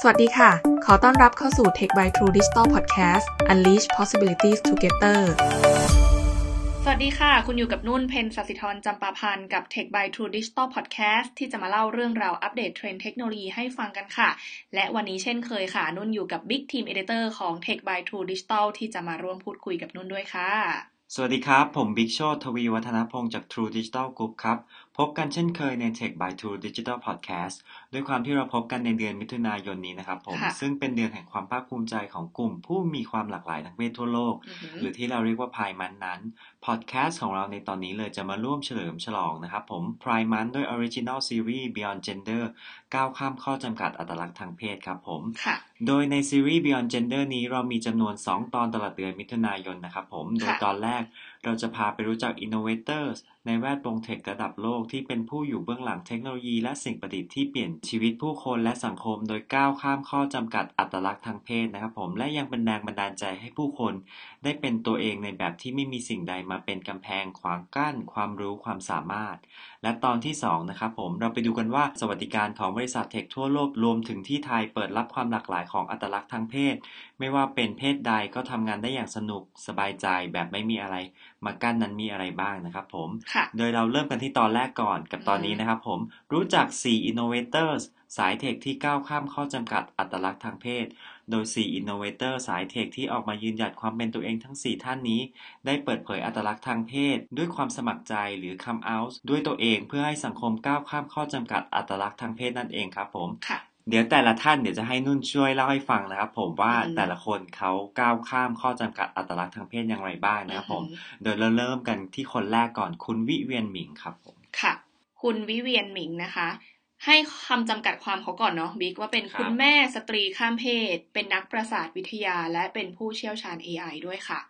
สวัสดีค่ะ ขอต้อนรับเข้าสู่ Tech by True Digital Podcast Unleash Possibilities Together สวัสดีค่ะ คุณอยู่กับนุ่นเพนสัสิธรจำปาพันธ์กับ Tech by True Digital Podcast ที่จะมาเล่าเรื่องราวอัปเดตเทรนด์เทคโนโลยีให้ฟังกันค่ะ และวันนี้เช่นเคยค่ะ นุ่นอยู่กับ Big Team Editor ของ Tech by True Digital ที่จะมาร่วมพูดคุยกับนุ่นด้วยค่ะ สวัสดีครับ ผมบิ๊กโชตทวีวัฒนพงศ์จาก True Digital Group ครับ พบกันเช่นเคยใน Tech by True Digital Podcast ด้วยความที่เราพบกันในเดือนมิถุนายนนี้นะครับผมค่ะซึ่งเป็นเดือนแห่งความภาคภูมิใจของกลุ่มผู้มีความหลากหลายทางเพศทั่วโลกอือหือหรือที่เราเรียกว่าพายมันนั้น พอดแคสต์ของเราในตอนนี้เลยจะมาร่วมเฉลิมฉลองนะครับผมพายมันด้วย Original Series Beyond Gender ก้าวข้ามข้อจำกัดอัตลักษณ์ทางเพศครับผมค่ะโดยในซีรีส์ Beyond Gender นี้เรามีจำนวน 2 ตอนตลอดเดือนมิถุนายนนะครับผม โดยตอนแรก เราจะพาไปรู้จัก Innovators ในแวดวงเทคระดับโลกที่เป็นผู้อยู่เบื้องหลังเทคโนโลยีและสิ่งประดิษฐ์ที่เปลี่ยนชีวิตผู้คนและสังคม โดยก้าวข้ามข้อจำกัดอัตลักษณ์ทางเพศนะครับผมและยังเป็นแรงบันดาลใจให้ผู้คน ได้เป็นตัวเองในแบบที่ไม่มีสิ่งใดมาเป็นกำแพงขวางกั้น ความรู้ความสามารถ และตอนที่ 2 นะครับผมเราไปดูกันว่าสวัสดิการของบริษัทเทคทั่วโลกรวมถึงที่ไทยเปิดรับความหลากหลายของอัตลักษณ์ทางเพศ ไม่ว่าเป็นเพศใดก็ทำงานได้อย่างสนุกสบายใจแบบไม่มีอะไร มากั้นนั้นมีอะไรบ้างนะครับผมค่ะโดยเราเริ่มกันที่ตอนแรกก่อนกับตอนนี้นะครับผมรู้จัก 4 innovators สายเทคที่ก้าวข้ามข้อจำกัดอัตลักษณ์ทางเพศ โดย 4 innovator สายเทคที่ออกมายืนหยัดความเป็นตัวเองทั้ง 4 ท่านนี้ ได้เปิดเผยอัตลักษณ์ทางเพศ ด้วยความสมัครใจหรือ come out ด้วยตัวเองเพื่อให้สังคมก้าวข้ามข้อจำกัดอัตลักษณ์ทางเพศนั่นเองครับผมค่ะเดี๋ยวแต่ละท่านเดี๋ยวจะให้นุ่นช่วยเล่าให้ฟังนะครับผมว่าอืมแต่ละคนเขาก้าวข้ามข้อจำกัดอัตลักษณ์ทางเพศอย่างไรบ้างนะครับผมอือหือโดยเราเริ่มกันที่คนแรกก่อนคุณวิเวียนหมิงครับผม ค่ะ คุณวิเวียนหมิงนะคะ ให้คำจำกัดความเขาก่อนเนาะบิ๊กว่าเป็นครับคุณแม่สตรีข้ามเพศ เป็นนักประสาทวิทยาและเป็นผู้เชี่ยวชาญ AI ด้วยค่ะ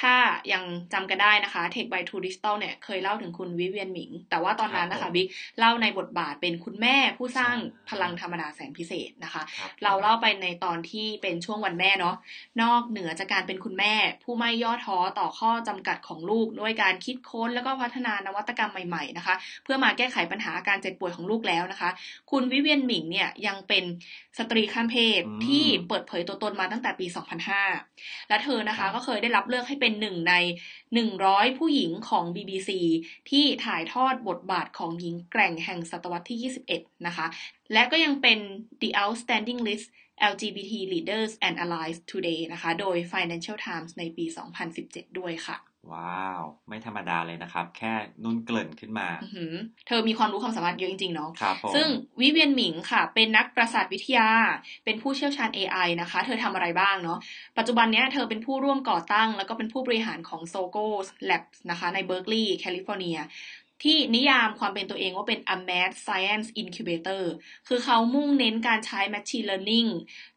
ถ้ายังจำกันได้นะคะ Tech by True Digital เนี่ยเคยเล่าถึงคุณวิเวียนหมิง แต่ว่าตอนนั้นนะคะบิ๊กเล่าในบทบาทเป็นคุณแม่ผู้สร้างพลังธรรมดาแสนพิเศษนะคะครับเราเล่าไปในตอนที่เป็นช่วงวันแม่เนาะนอกเหนือจากการเป็นคุณแม่ ผู้ไม่ย่อท้อต่อข้อจำกัดของลูก ด้วยการคิดค้นแล้วก็พัฒนานวัตกรรมใหม่ๆนะคะ เพื่อมาแก้ไขปัญหาอาการเจ็บป่วยของลูกแล้วนะคะ คุณวิเวียนหมิงเนี่ยยังเป็นสตรีข้ามเพศอืมที่เปิดเผยตัวตนมาตั้งแต่ปี 2005 และเธอนะคะครับก็เคยได้รับเลือกให้เป็นหนึ่งใน 100 ผู้หญิงของ BBC ที่ถ่ายทอดบทบาทของหญิงแกร่งแห่งศตวรรษที่ 21 นะคะ และก็ยังเป็น The Outstanding List LGBT Leaders and Allies Today นะคะ โดย Financial Times ในปี 2017 ด้วยค่ะ ว้าว ไม่ธรรมดาเลยนะครับ แค่นุ่นเกริ่นขึ้นมาอื้อหือเธอมีความรู้ความสามารถเยอะจริงๆเนาะครับผมซึ่งวิเวียนหมิงค่ะ เป็นนักประสาทวิทยา เป็นผู้เชี่ยวชาญ AI นะคะ เธอทำอะไรบ้างเนาะปัจจุบันเนี้ยเธอเป็นผู้ร่วมก่อตั้ง แล้วก็เป็นผู้บริหารของ Sogo Labs นะคะ ในเบ r ร์กลีย์แคลิฟอร์เนียที่นิยามความเป็นตัวเองว่าเป็น a mad science incubator คือเขามุ่งเน้นการใช้ machine learning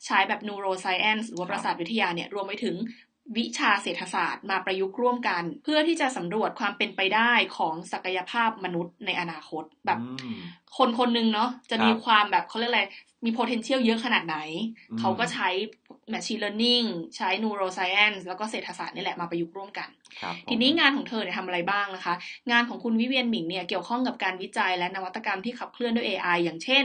ใช้แบบ neuroscience หรือว่าประสาทวิทยาเนี่ย รวมไปถึง วิชาเศรษฐศาสตร์มาประยุกต์ร่วมกัน เพื่อที่จะสำรวจความเป็นไปได้ของศักยภาพมนุษย์ในอนาคตแบบอืมคนคนหนึ่งเนาะจะมีครับความแบบเขาเรียกอะไรมี potential เยอะขนาดไหนอืมเขาก็ใช้ machine learning ใช้ neuroscience แล้วก็เศรษฐศาสตร์นี่แหละมาประยุกต์ร่วมกันครับผมทีนี้งานของเธอเนี่ยทำอะไรบ้างนะคะ งานของคุณวิเวียนหมิงเนี่ยเกี่ยวข้องกับการวิจัยและนวัตกรรมที่ขับเคลื่อนด้วย AI อย่างเช่น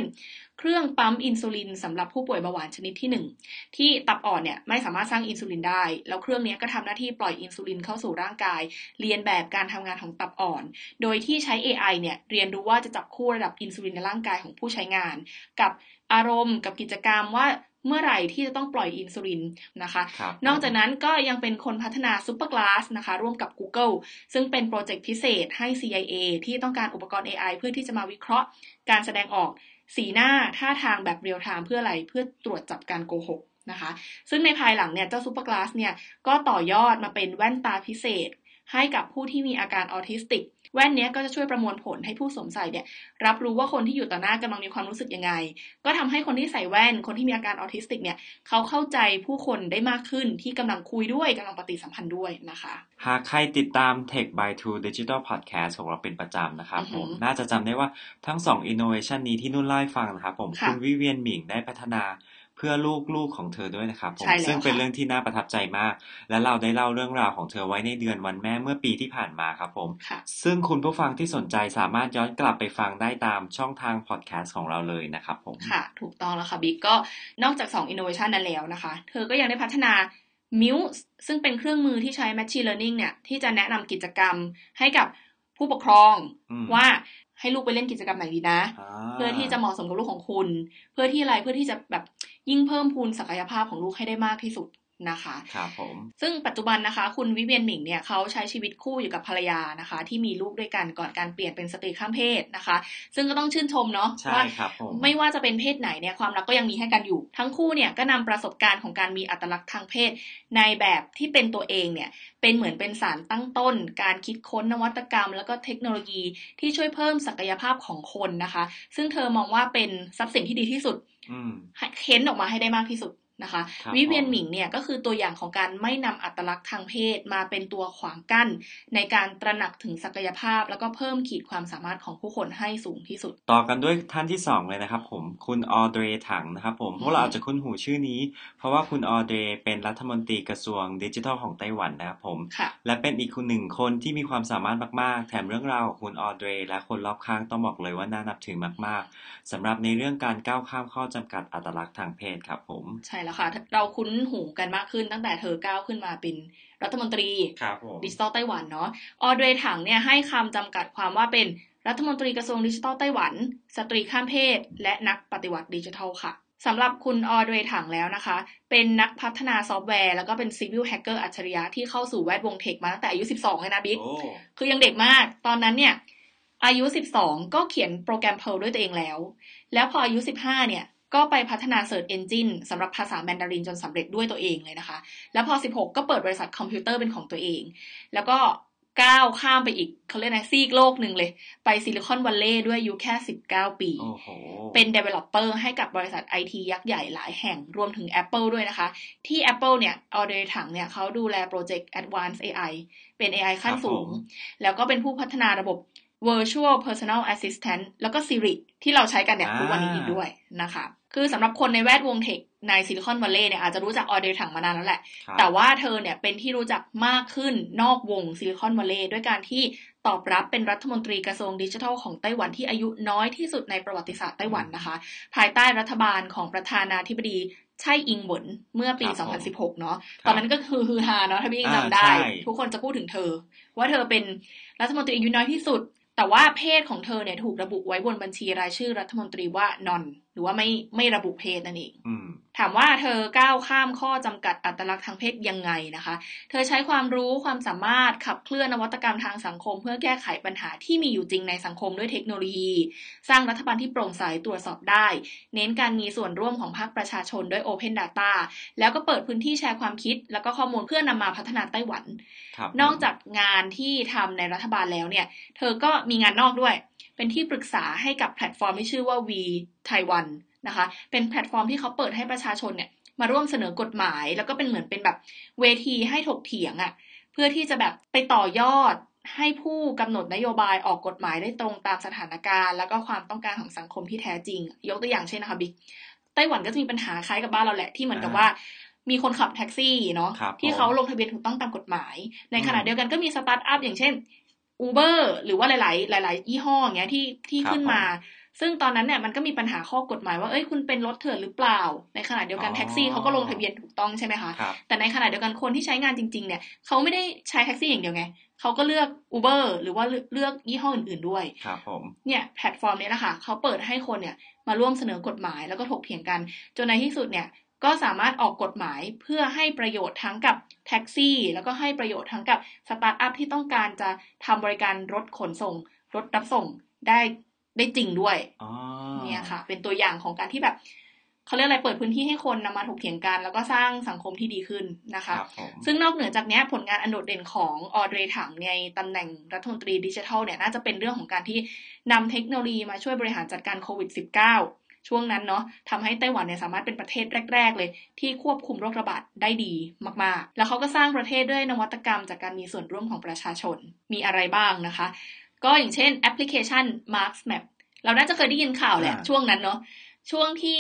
เครื่องปั๊มอินซูลินสำหรับผู้ป่วยเบาหวานชนิดที่ 1 ที่ตับอ่อนเนี่ยไม่สามารถสร้างอินซูลินได้ แล้วเครื่องเนี้ยก็ทำหน้าที่ปล่อยอินซูลินเข้าสู่ร่างกาย เรียนแบบการทำงานของตับอ่อน โดยที่ใช้ AI เนี่ยเรียนรู้ว่าจะจับคู่ระดับอินซูลินในร่างกายของผู้ใช้งาน กับอารมณ์กับกิจกรรมว่าเมื่อไหร่ที่จะต้องปล่อยอินซูลินนะคะครับนอกจากนั้นก็ยังเป็นคนพัฒนา Super Glass นะคะ ร่วมกับ Google ซึ่งเป็น project พิเศษให้ CIA ที่ต้องการอุปกรณ์ AI เพื่อที่จะมาวิเคราะห์การแสดงออก สีหน้าท่าทางแบบ real-time เพื่ออะไรเพื่อตรวจจับการโกหกนะคะ ซึ่งในภายหลังเนี่ยเจ้า Super Glass เนี่ยก็ต่อยอดมาเป็นแว่นตาพิเศษ ให้กับผู้ที่มีอาการออทิสติก แว่นเนี้ยก็จะช่วยประมวลผลให้ผู้สวมใส่เนี่ยรับรู้ว่าคนที่อยู่ต่อหน้ากำลังมีความรู้สึกยังไง ก็ทำให้คนที่ใส่แว่น คนที่มีอาการออทิสติกเนี่ยเขาเข้าใจผู้คนได้มากขึ้นที่กำลังคุยด้วยกำลังปฏิสัมพันธ์ด้วยนะคะ หากใครติดตาม Tech by True Digital Podcast ของเราเป็นประจำนะครับอือหืผอมน่าจะจำได้ว่าทั้ง2 innovation นี้ที่นุ่นเล่าให้ฟังนะครับผมค่ะคุณวิเวียนหมิงได้พัฒนา เพื่อลูกๆของเธอด้วยนะครับผมใช่แล้วซึ่งเป็นค่ะเรื่องที่น่าประทับใจมาก และเราได้เล่าเรื่องราวของเธอไว้ในเดือนวันแม่เมื่อปีที่ผ่านมาครับผมค่ะซึ่งคุณผู้ฟังที่สนใจสามารถย้อนกลับไปฟังได้ตามช่องทางพอดแคสต์ของเราเลยนะครับผม ค่ะ ถูกต้องแล้วค่ะบิ๊กก็นอกจาก2 innovation นั้นแล้วนะคะ เธอก็ยังได้พัฒนา Muse ซึ่งเป็นเครื่องมือที่ใช้ Machine Learning เนี่ย ที่จะแนะนำกิจกรรมให้กับผู้ปกครองอืมว่าให้ลูกไปเล่นกิจกรรมไหนดีนะอ่าเพื่อที่จะเหมาะสมกับลูกของคุณ เพื่อที่อะไรเพื่อที่จะแบบ ยิ่งเพิ่มพูนศักยภาพของลูกให้ได้มากที่สุดนะคะครับผมซึ่งปัจจุบันนะคะ คุณวิเวียนหมิงเนี่ยเขาใช้ชีวิตคู่อยู่กับภรรยานะคะ ที่มีลูกด้วยกันก่อนการเปลี่ยนเป็นสตรีข้ามเพศนะคะ ซึ่งก็ต้องชื่นชมเนาะใช่ว่าครับผมไม่ว่าจะเป็นเพศไหนเนี่ยความรักก็ยังมีให้กันอยู่ ทั้งคู่เนี่ยก็นำประสบการณ์ของการมีอัตลักษณ์ทางเพศ ในแบบที่เป็นตัวเองเนี่ยเป็นเหมือนเป็นสารตั้งต้น การคิดค้นนวัตกรรม แล้วก็เทคโนโลยีที่ช่วยเพิ่มศักยภาพของคนนะคะ ซึ่งเธอมองว่าเป็นทรัพย์สินที่ดีที่สุดอืมให้ เค้นออกมาให้ได้มากที่สุด นะคะครับวิเวียนผมหมิงเนี่ยก็คือตัวอย่างของการไม่นำอัตลักษณ์ทางเพศมาเป็นตัวขวางกั้น ในการตระหนักถึงศักยภาพ แล้วก็เพิ่มขีดความสามารถของผู้คนให้สูงที่สุด ต่อกันด้วยท่านที่สองเลยนะครับผมคุณออเดรถังนะครับผมพวกเราอาจจะคุ้นหูชื่อนี้ เพราะว่าคุณออเดรเป็นรัฐมนตรีกระทรวงดิจิทัลของไต้หวันนะครับผมค่ะและเป็นอีกคนหนึ่งคนที่มีความสามารถมากๆ แถมเรื่องราวของคุณออเดรและคนรอบข้างต้องบอกเลยว่าน่านับถือมาก ๆสำหรับในเรื่องการก้าวข้ามข้อจำกัดอัตลักษณ์ทางเพศครับผมใช่แล้วค่ะ เราคุ้นหูกันมากขึ้นตั้งแต่เธอก้าวขึ้นมาเป็นรัฐมนตรีครับผมดิจิทัลไต้หวันเนาะออเดรถังเนี่ยให้คำจำกัดความว่าเป็นรัฐมนตรีกระทรวงดิจิทัลไต้หวัน สตรีข้ามเพศ และนักปฏิวัติดิจิทัลค่ะสำหรับคุณออเดรถังแล้วนะคะ เป็นนักพัฒนาซอฟต์แวร์ แล้วก็เป็น civil hacker อัจฉริยะที่เข้าสู่แวดวง tech มาตั้งแต่อายุ 12เลยนะบิ๊กโอ้คือยังเด็กมาก ตอนนั้นเนี่ยอายุ 12 ก็เขียนโปรแกรม Perl ด้วยตัวเองแล้ว แล้วพออายุ 15 เนี่ย ก็ไปพัฒนา Search Engine สำหรับภาษาแมนดารินจนสำเร็จด้วยตัวเองเลยนะคะ แล้วพอ 16 ก็เปิดบริษัทคอมพิวเตอร์เป็นของตัวเอง แล้วก็ก้าวข้ามไปอีกเขาเรียกนะซีกโลกหนึ่งเลย ไปซิลิคอนวัลเลย์ด้วยอายุแค่ 19 ปีโอ้โหเป็น developer ให้กับบริษัทไอทียักษ์ใหญ่หลายแห่งรวมถึง Apple ด้วยนะคะ ที่ Apple เนี่ยออเดรถังเนี่ยเขาดูแล project Advanced AI เป็น AI ขั้นสูง แล้วก็เป็นผู้พัฒนาระบบ Virtual Personal Assistant แล้วก็ Siri ที่เราใช้กันเนี่ยอ่าทุกวันนี้อีกด้วยนะคะ คือสำหรับคนในแวดวง tech ในซิลิคอนวัลเลย์เนี่ยอาจจะรู้จักออเดรถังมานานแล้วแหละครับแต่ว่าเธอเนี่ยเป็นที่รู้จักมากขึ้นนอกวงซิลิคอนวัลเลย์ด้วยการที่ตอบรับเป็นรัฐมนตรีกระทรวงดิจิทัลของไต้หวันที่อายุน้อยที่สุดในประวัติศาสตร์ไต้หวันนะคะ ภายใต้รัฐบาลของประธานาธิบดีไช่อิงเหวินเมื่อปีครับผม2016 เนาะครับตอนนั้นก็คือฮือฮาเนาะถ้าพี่ยังอ่าจำได้ใช่ทุกคนจะพูดถึงเธอ ว่าเธอเป็นรัฐมนตรีอายุน้อยที่สุด แต่ว่าเพศของเธอเนี่ยถูกระบุไว้บนบัญชีรายชื่อรัฐมนตรีว่านอนหรือว่าไม่ไม่ระบุเพศนั่นเองอืมถามว่าเธอก้าวข้ามข้อจำกัดอัตลักษณ์ทางเพศยังไงนะคะ เธอใช้ความรู้ความสามารถขับเคลื่อนนวัตกรรมทางสังคม เพื่อแก้ไขปัญหาที่มีอยู่จริงในสังคมด้วยเทคโนโลยี สร้างรัฐบาลที่โปร่งใสตรวจสอบได้ เน้นการมีส่วนร่วมของภาคประชาชนด้วย Open Data แล้วก็เปิดพื้นที่แชร์ความคิด แล้วก็ข้อมูลเพื่อนำมาพัฒนาไต้หวันครับนอกจากงานที่ทำในรัฐบาลแล้วเนี่ย เธอก็มีงานนอกด้วย เป็นที่ปรึกษาให้กับแพลตฟอร์มที่ชื่อว่า V Taiwan นะคะ เป็นแพลตฟอร์มที่เขาเปิดให้ประชาชนเนี่ยมาร่วมเสนอกฎหมาย แล้วก็เป็นเหมือนเป็นแบบเวทีให้ถกเถียงอะ่ะเพื่อที่จะแบบไปต่อยอดให้ผู้กำหนดนโยบายออกกฎหมายได้ตรงตามสถานการณ์ แล้วก็ความต้องการของสังคมที่แท้จริง ยกตัวอย่างเช่นนะคะบิ๊กไต้หวันก็จะมีปัญหาคล้ายกับบ้านเราแหละที่เหมือนกับว่ามีคนขับแท็กซี่เนาะครับที่ผมเขาลงทะเบียนถูกต้องตามกฎหมาย ในขณะอืมเดียวกันก็มีสตาร์ทอัพอย่างเช่น Uber หรือว่าหลาย ๆ หลาย ๆ ยี่ห้ออย่างเงี้ยที่ที่ครับขึ้นมา ซึ่งตอนนั้นเนี่ยมันก็มีปัญหาข้อกฎหมายว่าเอ้ยคุณเป็นรถเถื่อนหรือเปล่า ในขณะเดียวกันอ๋อแท็กซี่เขาก็ลงทะเบียนถูกต้องใช่ไหมคะครับแต่ในขณะเดียวกันคนที่ใช้งานจริง ๆ เนี่ยเขาไม่ได้ใช้แท็กซี่อย่างเดียวไงเขาก็เลือก Uber หรือว่าเลือกเลือกยี่ห้ออื่น ๆ ด้วยครับผมเนี่ยแพลตฟอร์มเนี้แหละค่ะเขาเปิดให้คนเนี่ยมาร่วมเสนอกฎหมายแล้วก็ถกเถียงกัน จนในที่สุดเนี่ย ก็สามารถออกกฎหมายเพื่อให้ประโยชน์ทั้งกับแท็กซี่ แล้วก็ให้ประโยชน์ทั้งกับสตาร์ทอัพที่ต้องการจะทำบริการรถขนส่ง รถรับส่งได้ได้จริงด้วยอ๋อเนี่ยค่ะ เป็นตัวอย่างของการที่แบบเขาเรียกอะไรเปิดพื้นที่ให้คนนำมาถกเถียงกัน แล้วก็สร้างสังคมที่ดีขึ้นนะคครับผมซึ่งนอกเหนือจากเนี้ยผลงานอันโดดเด่นของออเดรถังในตำแหน่งรัฐมนตรีดิจิทัลเนี่ยน่าจะเป็นเรื่องของการที่นำเทคโนโลยีมาช่วยบริหารจัดการโควิด -19 ช่วงนั้นเนาะทำให้ไต้หวันเนี่ยสามารถเป็นประเทศแรก ๆ เลย ที่ควบคุมโรคระบาดได้ดีมากๆ แล้วเขาก็สร้างประเทศด้วยนวัตกรรมจากการมีส่วนร่วมของประชาชนมีอะไรบ้างนะคะ ก็อย่างเช่นแอปพลิเคชัน Mask Map เราน่าจะเคยได้ยินข่าวแหละอ่าช่วงนั้นเนาะช่วงที่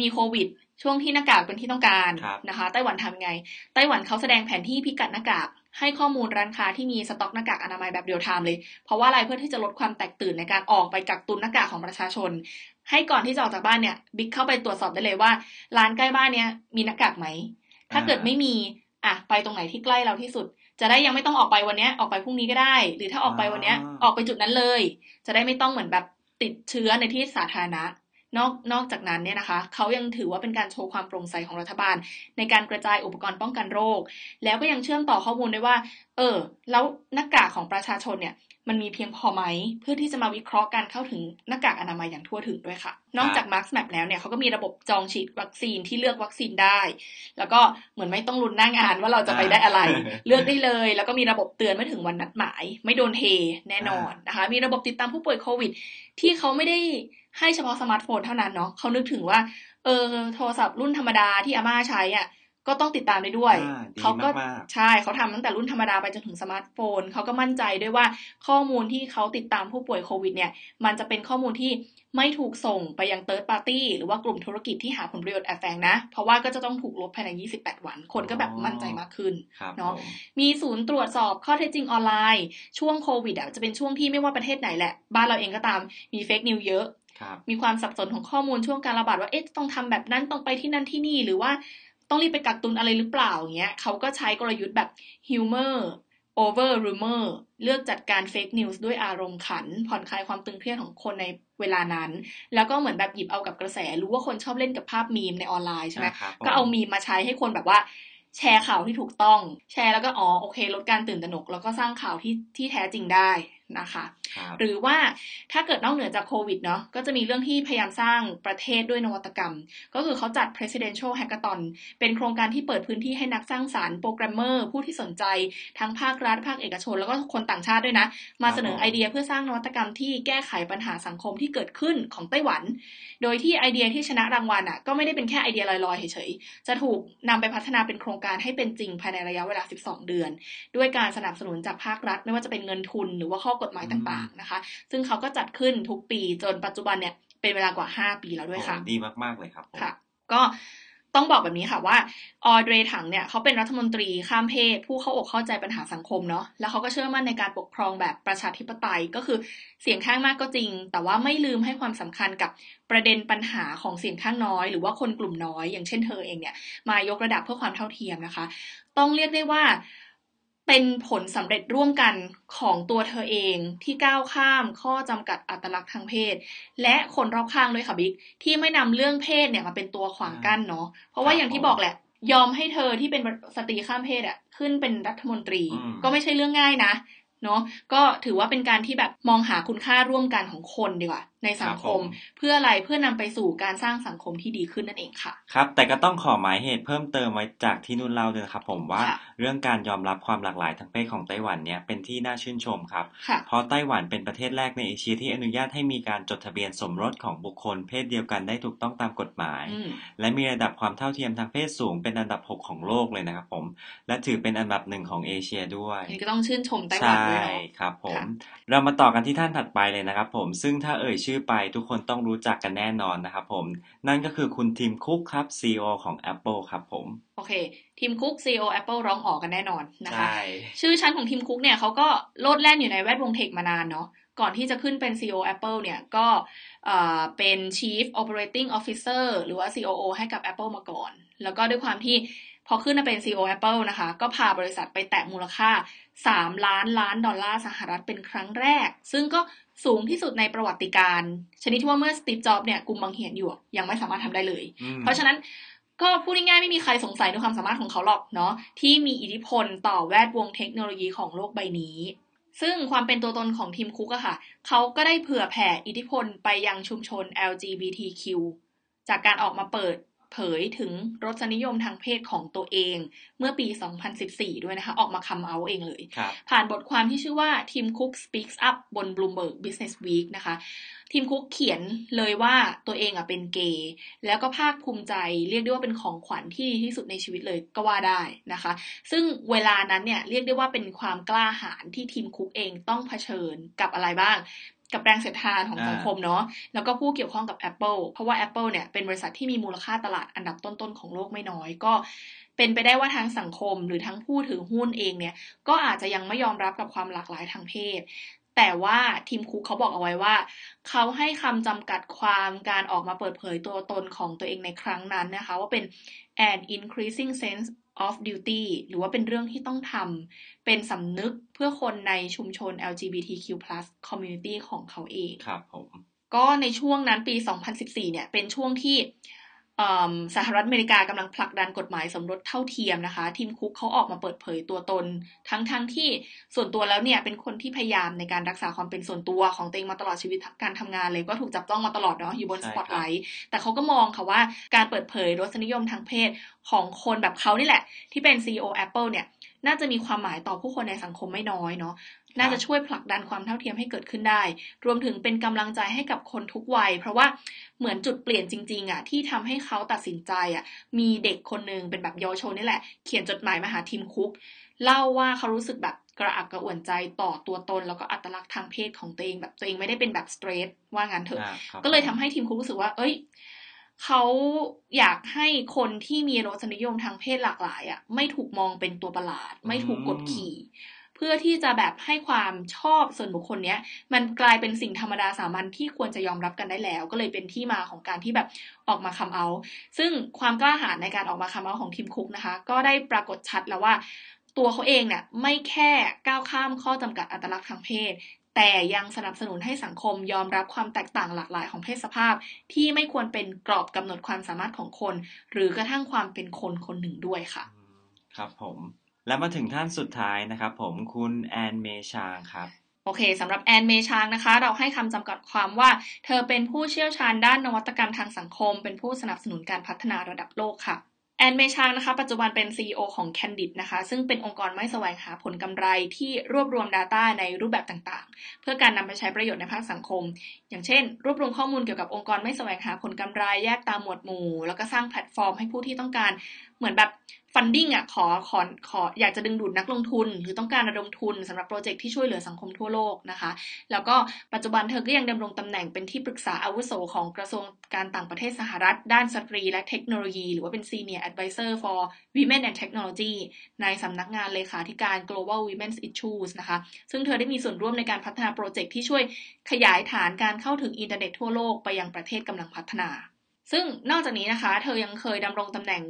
มีโควิดช่วงที่หน้ากากเป็นที่ต้องการครับนะคะ ไต้หวันทำไง ไต้หวันเขาแสดงแผนที่พิกัดหน้ากาก ให้ข้อมูลร้านค้าที่มีสต็อกหน้ากากอนามัยแบบ real-time เลย เพราะว่าอะไรเพื่อที่จะลดความแตกตื่นในการออกไปกักตุนหน้ากากของประชาชน ให้ก่อนที่จะออกจากบ้านเนี่ยบิ๊กเข้าไปตรวจสอบได้เลยว่า ร้านใกล้บ้านเนี้ยมีหน้ากากไหม ถ้าเกิดไม่มีอะไปตรงไหนที่ใกล้เราที่สุด จะได้ยังไม่ต้องออกไปวันเนี้ยออกไปพรุ่งนี้ก็ได้ หรือถ้าออกไปวันเนี้ยอ่าออกไปจุดนั้นเลย จะได้ไม่ต้องเหมือนแบบติดเชื้อในที่สาธารณะ นอกนอกจากนั้นเนี่ยนะคะเขายังถือว่าเป็นการโชว์ความโปร่งใสของรัฐบาล ในการกระจายอุปกรณ์ป้องกันโรค แล้วก็ยังเชื่อมต่อข้อมูลได้ว่า เออ แล้วหน้ากากของประชาชนเนี่ย มันมีเพียงพอไหม เพื่อที่จะมาวิเคราะห์การเข้าถึงหน้ากากอนามัยอย่างทั่วถึงด้วยค่ะ นอกจาก Max Map แล้วเนี่ยเขาก็มีระบบจองฉีดวัคซีนที่เลือกวัคซีนได้ แล้วก็เหมือนไม่ต้องลุ้นหน้างานว่าเราจะไปได้อะไร เลือกได้เลย แล้วก็มีระบบเตือนเมื่อถึงวันนัดหมาย ไม่โดนเทแน่นอนนะคะ มีระบบติดตามผู้ป่วยโควิด ที่เขาไม่ได้ให้เฉพาะสมาร์ทโฟนเท่านั้นเนาะเขานึกถึงว่าเออโทรศัพท์รุ่นธรรมดาที่อาม่าใช้อะ ก็ต้องติดตามได้ด้วยอ่าดีเขาก็มากใช่เขาทำตั้งแต่รุ่นธรรมดาไปจนถึงสมาร์ทโฟน เขาก็มั่นใจด้วยว่าข้อมูลที่เขาติดตามผู้ป่วยโควิดเนี่ย มันจะเป็นข้อมูลที่ไม่ถูกส่งไปยัง third party หรือว่ากลุ่มธุรกิจที่หาผลประโยชน์แอบแฝงนะ เพราะว่าก็จะต้องถูกลบภายใน 28 วัน คนก็แบบมั่นใจมากขึ้นๆครับเนาะผมมีศูนย์ตรวจสอบข้อเท็จจริงออนไลน์ ช่วงโควิดอะจะเป็นช่วงที่ไม่ว่าประเทศไหนแหละ บ้านเราเองก็ตามมีเฟกนิวเยอะครับมีความสับสนของข้อมูลช่วงการระบาดว่าเอ๊ะต้องทำแบบนั้นต้องไปที่นั่นที่นี่หรือว่า ต้องรีบไปกักตุนอะไรหรือเปล่าอย่างเงี้ยเขาก็ใช้กลยุทธ์แบบ humor over rumor เลือกจัดการ fake news ด้วยอารมณ์ขัน ผ่อนคลายความตึงเครียดของคนในเวลานั้น แล้วก็เหมือนแบบหยิบเอากับกระแส รู้ว่าคนชอบเล่นกับภาพมีมในออนไลน์ใช่ไหมครับผมก็เอามีมมาใช้ให้คนแบบว่าแชร์ข่าวที่ถูกต้อง แชร์แล้วก็อ๋อโอเค ลดการตื่นตระหนก แล้วก็สร้างข่าวที่ที่แท้จริงได้ นะคะครับหรือว่าถ้าเกิดนอกเหนือจากโควิดเนาะก็จะมีเรื่องที่พยายามสร้างประเทศด้วยนวัตกรรม ก็คือเขาจัด presidential hackathon เป็นโครงการที่เปิดพื้นที่ให้นักสร้างสรรค์โปรแกรมเมอร์ผู้ที่สนใจทั้งภาครัฐภาคเอกชน แล้วก็คนต่างชาติด้วยนะ มาเสนอไอเดียเพื่อสร้างนวัตกรรมที่แก้ไขปัญหาสังคมที่เกิดขึ้นของไต้หวัน โดยที่ไอเดียที่ชนะรางวัลอะก็ไม่ได้เป็นแค่ไอเดียลอยๆเฉยๆจะถูกนำไปพัฒนาเป็นโครงการให้เป็นจริงภายในระยะเวลา 12 เดือน ด้วยการสนับสนุนจากภาครัฐ ไม่ว่าจะเป็นเงินทุนหรือว่าข้อกฎหมายต่างๆนะคะ ซึ่งเขาก็จัดขึ้นทุกปีจนปัจจุบันเนี่ยเป็นเวลากว่า 5 ปีแล้วด้วยค่ะโอ้ดีมาก ๆ เลยครับผมค่ะ ก็ต้องบอกแบบนี้ค่ะว่าออเดรถังเนี่ยเขาเป็นรัฐมนตรีข้ามเพศ ผู้เข้าอกเข้าใจปัญหาสังคมเนาะแล้วเขาก็เชื่อมั่นในการปกครองแบบประชาธิปไตยก็คือเสียงข้างมากก็จริง แต่ว่าไม่ลืมให้ความสำคัญกับประเด็นปัญหาของเสียงข้างน้อย หรือว่าคนกลุ่มน้อย อย่างเช่นเธอเองเนี่ยมายกระดับเพื่อความเท่าเทียมนะคะ ต้องเรียกได้ว่า เป็นผลสำเร็จร่วมกันของตัวเธอเองที่ก้าวข้ามข้อจำกัดอัตลักษณ์ทางเพศ และคนรอบข้างด้วยค่ะบิ๊กที่ไม่นำเรื่องเพศเนี่ยมาเป็นตัวขวางกั้นเนาะเพราะว่าครับอย่างที่บอกแหละ ยอมให้เธอที่เป็นสตรีข้ามเพศอะขึ้นเป็นรัฐมนตรีอืมก็ไม่ใช่เรื่องง่ายนะเนาะก็ถือว่าเป็นการที่แบบมองหาคุณค่าร่วมกันของคนดีกว่า ในสังคม เพื่ออะไรเพื่อนำไปสู่การสร้างสังคมที่ดีขึ้นนั่นเองค่ะ ครับ แต่ก็ต้องขอหมายเหตุเพิ่มเติมไว้จากที่นุ่นเล่าด้วยนะครับ ผมว่าค่ะเรื่องการยอมรับความหลากหลายทางเพศของไต้หวันเนี่ยเป็นที่น่าชื่นชมครับค่ะเพราะไต้หวันเป็นประเทศแรกในเอเชียที่อนุญาตให้มีการจดทะเบียนสมรสของบุคคลเพศเดียวกันได้ถูกต้องตามกฎหมายอืมและมีระดับความเท่าเทียมทางเพศสูงเป็นอันดับ 6 ของโลกเลยนะครับผม และถือเป็นอันดับหนึ่งของเอเชียด้วยอันนี้ก็ต้องชื่นชมไต้หวันใช่ด้วยเนาะครับผมค่ะเรามาต่อกันที่ท่านถัดไปเลยนะครับผมซึ่งถ้าเอ่ยชื่อไปทุกคนต้องรู้จักกันแน่นอนนะครับผม นั่นก็คือคุณทีมคุกครับ CEO ของ Apple ครับผม โอเค ทีมคุก CEO Apple ร้องออกกันแน่นอนนะคะใช่ชื่อชั้นของทีมคุกเนี่ยเขาก็โลดแล่นอยู่ในแวดวงเทคมานานเนาะก่อนที่จะขึ้นเป็น CEO Apple เนี่ยก็เอ่อเป็น Chief Operating Officer หรือว่า COO ให้กับ Apple มาก่อน แล้วก็ด้วยความที่พอขึ้นมาเป็น CEO Apple นะคะ ก็พาบริษัทไปแตะมูลค่า 3 ล้านล้านดอลลาร์สหรัฐเป็นครั้งแรก ซึ่งก็ สูงที่สุดในประวัติการณ์ชนิดที่ว่าเมื่อสตีฟจ็อบเนี่ยกุมบังเหียนอยู่อะยังไม่สามารถทำได้เลยอืมเพราะฉะนั้นก็พูดง่ายๆไม่มีใครสงสัยในความสามารถของเขาหรอกเนาะที่มีอิทธิพลต่อแวดวงเทคโนโลยีของโลกใบนี้ ซึ่งความเป็นตัวตนของทีมคุกอะค่ะ เขาก็ได้เผื่อแผ่อิทธิพลไปยังชุมชน LGBTQ จากการออกมาเปิด เผยถึงรสนิยมทางเพศของตัวเอง เมื่อปี 2014 ด้วยนะคะ ออกมาคัมเอาเองเลยครับผ่านบทความที่ชื่อว่า Tim Cook Speaks Up บน Bloomberg Business Week นะคะทีมคุกเขียนเลยว่าตัวเองอะเป็นเกย์แล้วก็ภาคภูมิใจเรียกได้ว่าเป็นของขวัญที่ดีที่สุดในชีวิตเลยก็ว่าได้นะคะ ซึ่งเวลานั้นเนี่ยเรียกได้ว่าเป็นความกล้าหาญที่ทีมคุกเองต้องเผชิญกับอะไรบ้าง กับแรงเสียดทานของสังคมเนาะแล้วก็ผู้เกี่ยวข้องกับ Apple เพราะว่า Apple เนี่ยเป็นบริษัทที่มีมูลค่าตลาดอันดับต้นๆของโลกไม่น้อย ก็เป็นไปได้ว่าทั้งสังคมหรือทั้งผู้ถือหุ้นเองเนี่ยก็อาจจะยังไม่ยอมรับกับความหลากหลายทางเพศ แต่ว่าทีมคุกเขาบอกเอาไว้ว่า เขาให้คำจำกัดความการออกมาเปิดเผยตัวตนของตัวเองในครั้งนั้นนะคะ ว่าเป็น an increasing sense of duty หรือว่าเป็นเรื่องที่ต้องทำเป็นสำนึกเพื่อคนในชุมชน LGBTQ+ community ของเขาเอง ครับผม ก็ในช่วงนั้นปี 2014 เนี่ย เป็นช่วงที่ สหรัฐอเมริกากำลังผลักดันกฎหมายสมรสเท่าเทียมนะคะ ทีมคุกเขาออกมาเปิดเผยตัวตน ทั้งทั้งที่ส่วนตัวแล้วเนี่ยเป็นคนที่พยายามในการรักษาความเป็นส่วนตัวของตัวเองมาตลอดชีวิตการทำงานเลยก็ถูกจับต้องมาตลอดเนาะอยู่บนสปอตไลท์แต่เขาก็มองค่ะว่าการเปิดเผยรสนิยมทางเพศของคนแบบเขานี่แหละ ที่เป็น CEO Apple เนี่ยน่าจะมีความหมายต่อผู้คนในสังคมไม่น้อยเนาะ น่าจะช่วยผลักดันความเท่าเทียมให้เกิดขึ้นได้ รวมถึงเป็นกำลังใจให้กับคนทุกวัย เพราะว่าเหมือนจุดเปลี่ยนจริงๆอะที่ทำให้เขาตัดสินใจอะมีเด็กคนหนึ่งเป็นแบบเยาวชนนี่แหละ เขียนจดหมายมาหาทีมคุก เล่าว่าเขารู้สึกแบบกระอักกระอ่วนใจต่อตัวตน แล้วก็อัตลักษณ์ทางเพศของตัวเองแบบตัวเองไม่ได้เป็นแบบสเตรทว่างั้นเถอะ ก็เลยทำให้ทีมคุกรู้สึกว่า เอ้ยเขาอยากให้คนที่มีรสนิยมทางเพศหลากหลายอะไม่ถูกมองเป็นตัวประหลาด ไม่ถูกกดขี่ พื่อที่จะแบบให้ความชอบส่วนบุคคลเนี้ยมันกลายเป็นสิ่งธรรมดาสามัญที่ควรจะยอมรับกันได้แล้ว ก็เลยเป็นที่มาของการที่แบบออกมาคัมเอา ซึ่งความกล้าหาญในการออกมาคัมเอาของทีมคุกนะคะ ก็ได้ปรากฏชัดแล้วว่า ตัวเขาเองเนี่ยไม่แค่ก้าวข้ามข้อจำกัดอัตลักษณ์ทางเพศ แต่ยังสนับสนุนให้สังคมยอมรับความแตกต่างหลากหลายของเพศสภาพ ที่ไม่ควรเป็นกรอบกำหนดความสามารถของคน หรือกระทั่งความเป็นคนคนหนึ่งด้วยค่ะ ครับผม และมาถึงท่านสุดท้ายนะครับผมคุณแอนเมชางครับโอเคสำหรับแอนเมชางนะคะ เราให้คำจำกัดความว่า เธอเป็นผู้เชี่ยวชาญด้านนวัตกรรมทางสังคม เป็นผู้สนับสนุนการพัฒนาระดับโลกค่ะแอนเมชางนะคะปัจจุบันเป็น CEO ของ Candid นะคะ ซึ่งเป็นองค์กรไม่แสวงหาผลกำไรที่รวบรวม Data ในรูปแบบต่างๆ เพื่อการนำไปใช้ประโยชน์ในภาคสังคม อย่างเช่น รวบรวมข้อมูลเกี่ยวกับองค์กรไม่แสวงหาผลกำไรแยกตามหมวดหมู่ แล้วก็สร้างแพลตฟอร์มให้ผู้ที่ต้องการ เหมือนแบบ funding อะขอขอขออยากจะดึงดูดนักลงทุน หรือต้องการระดมทุนสำหรับ project ที่ช่วยเหลือสังคมทั่วโลกนะคะ แล้วก็ปัจจุบันเธอก็ยังดำรงตำแหน่งเป็นที่ปรึกษาอาวุโสของกระทรวงการต่างประเทศสหรัฐ ด้านสตรีและเทคโนโลยี หรือว่าเป็น Senior Advisor for Women and Technology ในสำนักงานเลขาธิการ Global Women's Issues นะคะ ซึ่งเธอได้มีส่วนร่วมในการพัฒนาโปรเจกต์ที่ช่วยขยายฐานการเข้าถึงอินเทอร์เน็ตทั่วโลกไปยังประเทศกำลังพัฒนา ซึ่งนอกจากนี้นะคะ เธอยังเคยดำรงตำแหน่ง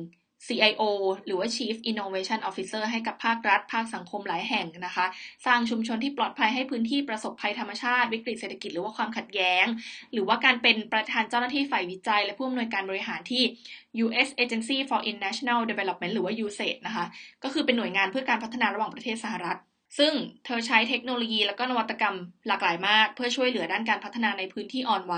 CIO หรือว่า Chief Innovation Officer ให้กับภาครัฐ ภาคสังคมหลายแห่งนะคะ สร้างชุมชนที่ปลอดภัยให้พื้นที่ประสบภัยธรรมชาติ วิกฤตเศรษฐกิจหรือว่าความขัดแย้ง หรือว่าการเป็นประธานเจ้าหน้าที่ฝ่ายวิจัย และผู้อำนวยการบริหารที่ U.S. Agency for International Development หรือว่า USAID นะคะ ก็คือเป็นหน่วยงานเพื่อการพัฒนาระหว่างประเทศสหรัฐ ซึ่งเธอใช้เทคโนโลยีและก็นวัตกรรมหลากหลายมาก เพื่อช่วยเหลือด้านการพัฒนาในพื้นที่อ่อนไหว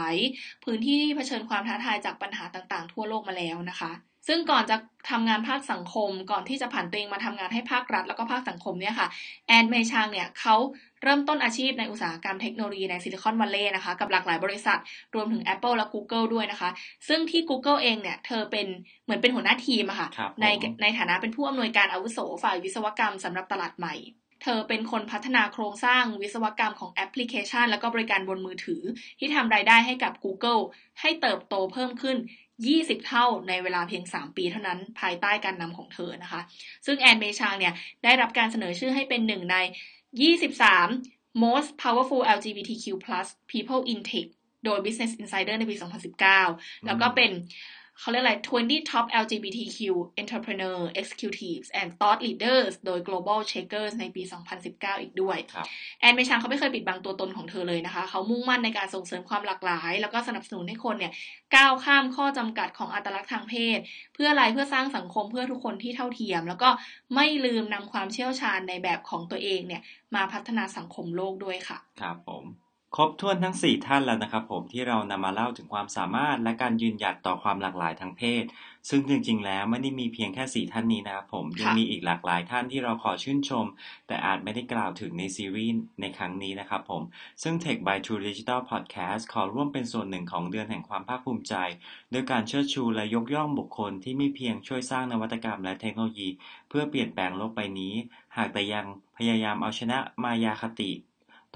พื้นที่ที่เผชิญความท้าทายจากปัญหาต่างๆ ทั่วโลกมาแล้วนะคะ ซึ่งก่อนจะทำงานภาคสังคม ก่อนที่จะผ่านตัวเองมาทำงานให้ภาครัฐแล้วก็ภาคสังคมเนี่ยค่ะแอนเมชางเนี่ยเขาเริ่มต้นอาชีพในอุตสาหกรรมเทคโนโลยีในซิลิคอนวัลเลย์นะคะกับหลากหลายบริษัท รวมถึง Apple และ Google ด้วยนะคะ ซึ่งที่ Google เองเนี่ยเธอเป็นเหมือนเป็นหัวหน้าทีมอะค่ะในในฐานะเป็นผู้อำนวยการอาวุโสฝ่ายวิศวกรรมสำหรับตลาดใหม่เธอเป็นคนพัฒนาโครงสร้างวิศวกรรมของแอปพลิเคชัน แล้วก็บริการบนมือถือ ที่ทำรายได้ให้กับ Google ให้เติบโตเพิ่มขึ้น 20 เท่าในเวลาเพียง 3 ปีเท่านั้นภายใต้การนำของเธอนะคะ ซึ่งแอนเมชางเนี่ยได้รับการเสนอชื่อให้เป็นหนึ่งใน 23 most powerful LGBTQ+ people in tech โดย Business Insider ในปี 2019 แล้วก็เป็น เขาเรียกอะไร 20 top LGBTQ entrepreneur executives and thought leaders โดย Global Checkers ในปี 2019 อีกด้วย แอนเมชังเขาไม่เคยปิดบังตัวตนของเธอเลยนะคะ เขามุ่งมั่นในการส่งเสริมความหลากหลาย แล้วก็สนับสนุนให้คนเนี่ยก้าวข้ามข้อจำกัดของอัตลักษณ์ทางเพศ เพื่ออะไรเพื่อสร้างสังคมเพื่อทุกคนที่เท่าเทียม แล้วก็ไม่ลืมนำความเชี่ยวชาญในแบบของตัวเองเนี่ยมาพัฒนาสังคมโลกด้วยค่ะ ครับผม ครบถ้วนทั้ง 4 ท่านแล้วนะครับผมที่เรานำมาเล่าถึงความสามารถและการยืนหยัดต่อความหลากหลายทางเพศ ซึ่งจริงๆ แล้วไม่ได้มีเพียงแค่ 4 ท่านนี้นะครับผมยังมีอีกหลากหลายท่านที่เราขอชื่นชม แต่อาจไม่ได้กล่าวถึงในซีรีส์ในครั้งนี้นะครับผม ซึ่ง Tech by True Digital Podcast ขอร่วมเป็นส่วนหนึ่งของเดือนแห่งความภาคภูมิใจด้วยการเชิดชูและยกย่องบุคคลที่ไม่เพียงช่วยสร้างนวัตกรรมและเทคโนโลยี เพื่อเปลี่ยนแปลงโลกใบนี้ หากแต่ยังพยายามเอาชนะมายาคติ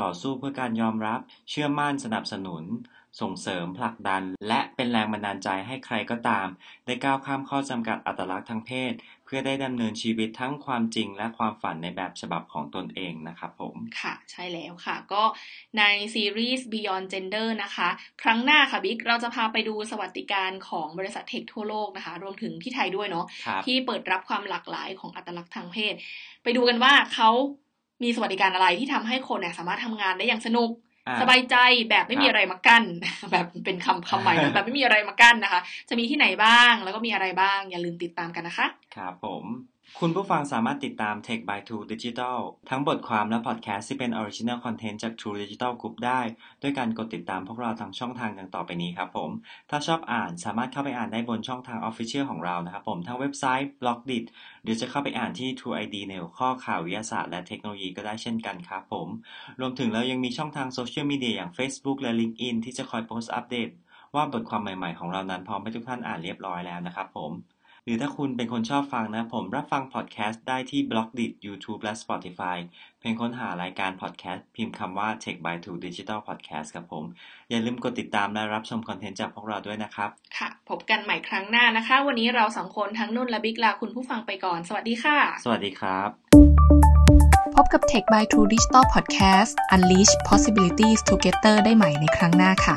ต่อสู้เพื่อการยอมรับ เชื่อมั่นสนับสนุน ส่งเสริมผลักดัน และเป็นแรงบันดาลใจให้ใครก็ตาม ได้ก้าวข้ามข้อจำกัดอัตลักษณ์ทางเพศ เพื่อได้ดำเนินชีวิตทั้งความจริงและความฝันในแบบฉบับของตนเองนะครับผม ค่ะ ใช่แล้วค่ะ ก็ในซีรีส์ Beyond Gender นะคะ ครั้งหน้าค่ะบิ๊กเราจะพาไปดูสวัสดิการของบริษัทเทคทั่วโลกนะคะ รวมถึงที่ไทยด้วยเนาะครับที่เปิดรับความหลากหลายของอัตลักษณ์ทางเพศ ไปดูกันว่าเขา มีสวัสดิการอะไรที่ทำให้คนเนี่ยสามารถทำงานได้อย่างสนุกอ่าสบายใจแบบไม่มีอะไรมากั้นแบบเป็นคำคำใหม่นะแบบไม่มีอะไรมากั้นนะคะ จะมีที่ไหนบ้างแล้วก็มีอะไรบ้างอย่าลืมติดตามกันนะคะ ครับผม คุณผู้ฟังสามารถติดตาม Tech by True Digital ทั้งบทความและพอดแคสต์ที่เป็น Original Content จาก True Digital Group ได้ด้วยการกดติดตามพวกเราทางช่องทางดังต่อไปนี้ครับผม ถ้าชอบอ่านสามารถเข้าไปอ่านได้บนช่องทาง Official ของเรานะครับผม ทั้งเว็บไซต์ b l o g d i t หรือจะเข้าไปอ่านที่ True ID ในหัวข้อข่าววิทยาศาสตร์และเทคโนโลยีก็ได้เช่นกันครับผม รวมถึงเรายังมีช่องทางโซเชียลมีเดียอย่าง Facebook และ LinkedIn ที่จะคอยโพสต์อัปเดตว่าบทความใหม่ๆของเรานั้นพร้อมให้ทุกท่านอ่านเรียบร้อยแล้วนะครับผม หรือถ้าคุณเป็นคนชอบฟังนะ ผมรับฟังพอดแคสต์ได้ที่ b l o g d i t YouTube และ Spotify เพียงค้นหารายการพอดแคสต์พิมพ์คำว่า Tech by Two Digital Podcast ครับผม อย่าลืมกดติดตามและรับชมคอนเทนต์จากพวกเราด้วยนะครับ ค่ะ พบกันใหม่ครั้งหน้านะคะ วันนี้เราสองคนทั้งนุ่นและบิ๊กลาคุณผู้ฟังไปก่อน สวัสดีค่ะ สวัสดีครับ พบกับ Tech by True Digital Podcast Unleash Possibilities Together ได้ใหม่ในครั้งหน้าค่ะ